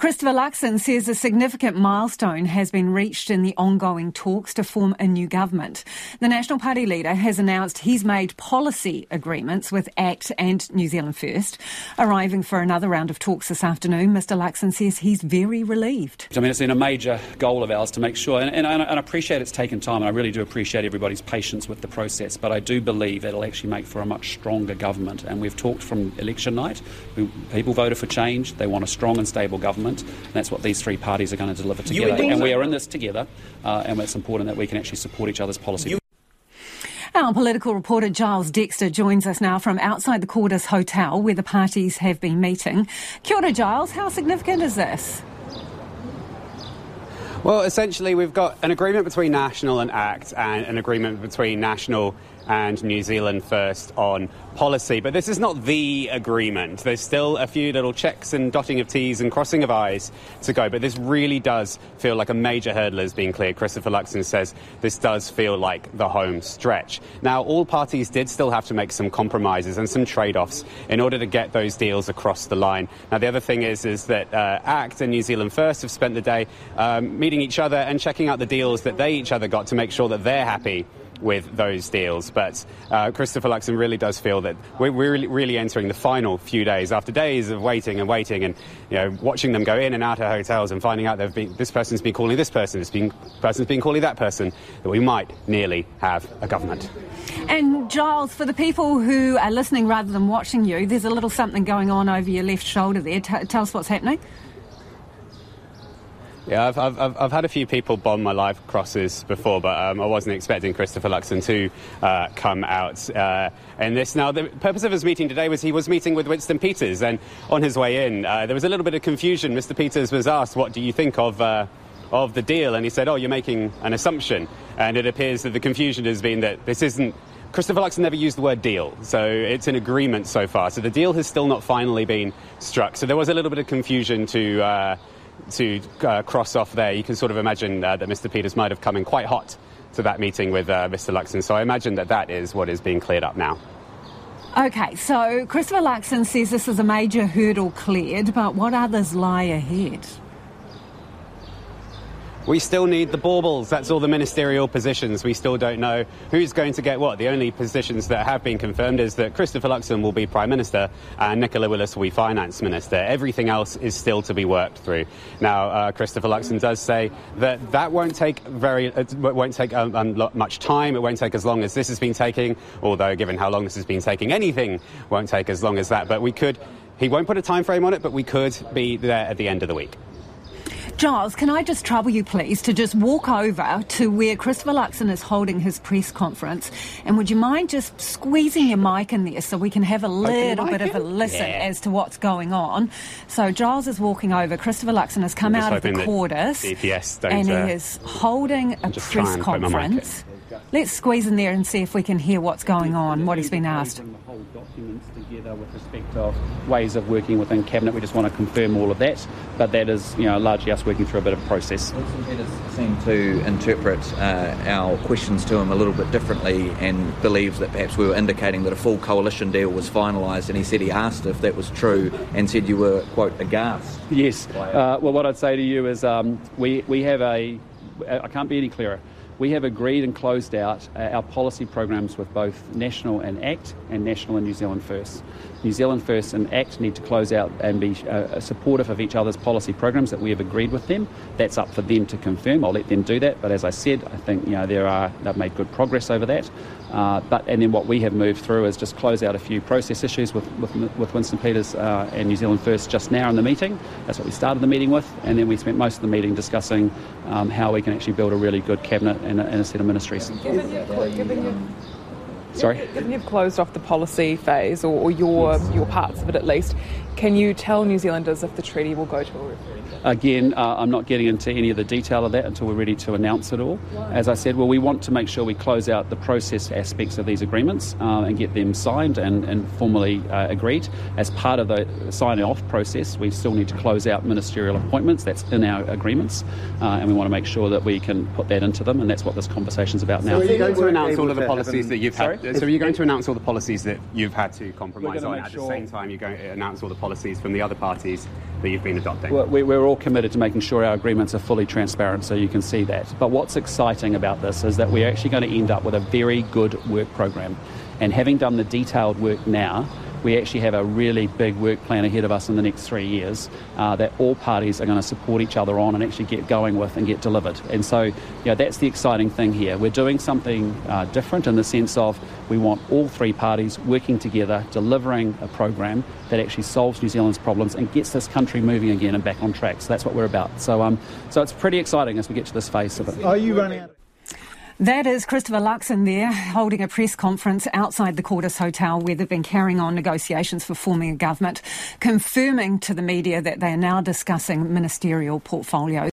Christopher Luxon says a significant milestone has been reached in the ongoing talks to form a new government. The National Party leader has announced he's made policy agreements with ACT and New Zealand First. Arriving for another round of talks this afternoon, Mr Luxon says he's very relieved. I mean, it's been a major goal of ours to make sure, and, and, and I appreciate it's taken time, and I really do appreciate everybody's patience with the process, but I do believe it'll actually make for a much stronger government. And we've talked from election night, people voted for change, they want a strong and stable government, and that's what these three parties are going to deliver together. And we are in this together, uh, and it's important that we can actually support each other's policy. Our political reporter Giles Dexter joins us now from outside the Cordis Hotel where the parties have been meeting. Kia ora, Giles. How significant is this? Well, essentially, we've got an agreement between National and ACT and an agreement between National and New Zealand First on policy. But this is not the agreement. There's still a few little checks and dotting of T's and crossing of I's to go. But this really does feel like a major hurdle is being cleared. Christopher Luxon says this does feel like the home stretch. Now, all parties did still have to make some compromises and some trade-offs in order to get those deals across the line. Now, the other thing is, is that uh, ACT and New Zealand First have spent the day um, meeting each other and checking out the deals that they each other got to make sure that they're happy with those deals. But uh, Christopher Luxon really does feel that we're really, really entering the final few days after days of waiting and waiting and you know watching them go in and out of hotels and finding out they've been, this person's been calling this person, this been, person's been calling that person, that we might nearly have a government. And Giles, for the people who are listening rather than watching you, there's a little something going on over your left shoulder there. T- tell us what's happening. Yeah, I've, I've, I've had a few people bomb my live crosses before, but um, I wasn't expecting Christopher Luxon to uh, come out uh, in this. Now, the purpose of his meeting today was he was meeting with Winston Peters, and on his way in, uh, there was a little bit of confusion. Mr. Peters was asked, What do you think of? Uh, of the deal, and he said, "Oh, you're making an assumption," and it appears that the confusion has been that this isn't Christopher Luxon never used the word deal, so it's an agreement so far. So the deal has still not finally been struck. So there was a little bit of confusion to uh, to uh, cross off there. You can sort of imagine uh, that Mr. Peters might have come in quite hot to that meeting with uh, Mr. Luxon. So I imagine that that is what is being cleared up now. Okay, so Christopher Luxon says this is a major hurdle cleared, but what others lie ahead? We still need the baubles. That's all the ministerial positions. We still don't know who's going to get what. The only positions that have been confirmed is that Christopher Luxon will be Prime Minister and Nicola Willis will be Finance Minister. Everything else is still to be worked through. Now, uh, Christopher Luxon does say that that won't take very, it won't take um, um, much time. It won't take as long as this has been taking. Although, given how long this has been taking, anything won't take as long as that. But we could. He won't put a time frame on it, but we could be there at the end of the week. Giles, can I just trouble you, please, to just walk over to where Christopher Luxon is holding his press conference? And would you mind just squeezing your mic in there so we can have a little bit of a listen yeah. as to what's going on? So Giles is walking over. Christopher Luxon has come out of the Cordis. and he uh, is holding a press conference. Let's squeeze in there and see if we can hear what's going on, what he's been asked. Together with respect of ways of working within cabinet, we just want to confirm all of that. But that is, you know, largely us working through a bit of a process. Winston Peters seemed to interpret uh, our questions to him a little bit differently, and believes that perhaps we were indicating that a full coalition deal was finalised. And he said he asked if that was true, and said you were quote aghast. Yes. Uh, well, what I'd say to you is um, we we have a I can't be any clearer we have agreed and closed out uh, our policy programs with both National and ACT and National and New Zealand First. New Zealand First and ACT need to close out and be uh, supportive of each other's policy programs that we have agreed with them. That's up for them to confirm. I'll let them do that. But as I said, I think you know there are they've made good progress over that. Uh, but and then what we have moved through is just close out a few process issues with with, with Winston Peters uh, and New Zealand First just now in the meeting. That's what we started the meeting with, and then we spent most of the meeting discussing um, how we can actually build a really good cabinet and a, and a of ministries. Given your, given your Sorry? Given you've closed off the policy phase, or, or your, yes. your parts of it at least, can you tell New Zealanders if the treaty will go to a referendum? Again, uh, I'm not getting into any of the detail of that until we're ready to announce it all. As I said, well, we want to make sure we close out the process aspects of these agreements uh, and get them signed and, and formally uh, agreed. As part of the signing off process, we still need to close out ministerial appointments. That's in our agreements, uh, and we want to make sure that we can put that into them, and that's what this conversation is about now. So are you going to announce all of the policies that you've had? So are you going to announce all the policies that you've had to compromise on at sure- the same time? You're going to announce all the policies from the other parties that you've been adopting. Well, we- we're all committed to making sure our agreements are fully transparent so you can see that. But what's exciting about this is that we're actually going to end up with a very good work program. And having done the detailed work now, we actually have a really big work plan ahead of us in the next three years uh, that all parties are going to support each other on and actually get going with and get delivered. And so, you know, that's the exciting thing here. We're doing something uh, different in the sense of we want all three parties working together, delivering a program that actually solves New Zealand's problems and gets this country moving again and back on track. So that's what we're about. So, um, so it's pretty exciting as we get to this phase of it. Are you running out? That is Christopher Luxon there holding a press conference outside the Cordis Hotel where they've been carrying on negotiations for forming a government, confirming to the media that they are now discussing ministerial portfolios.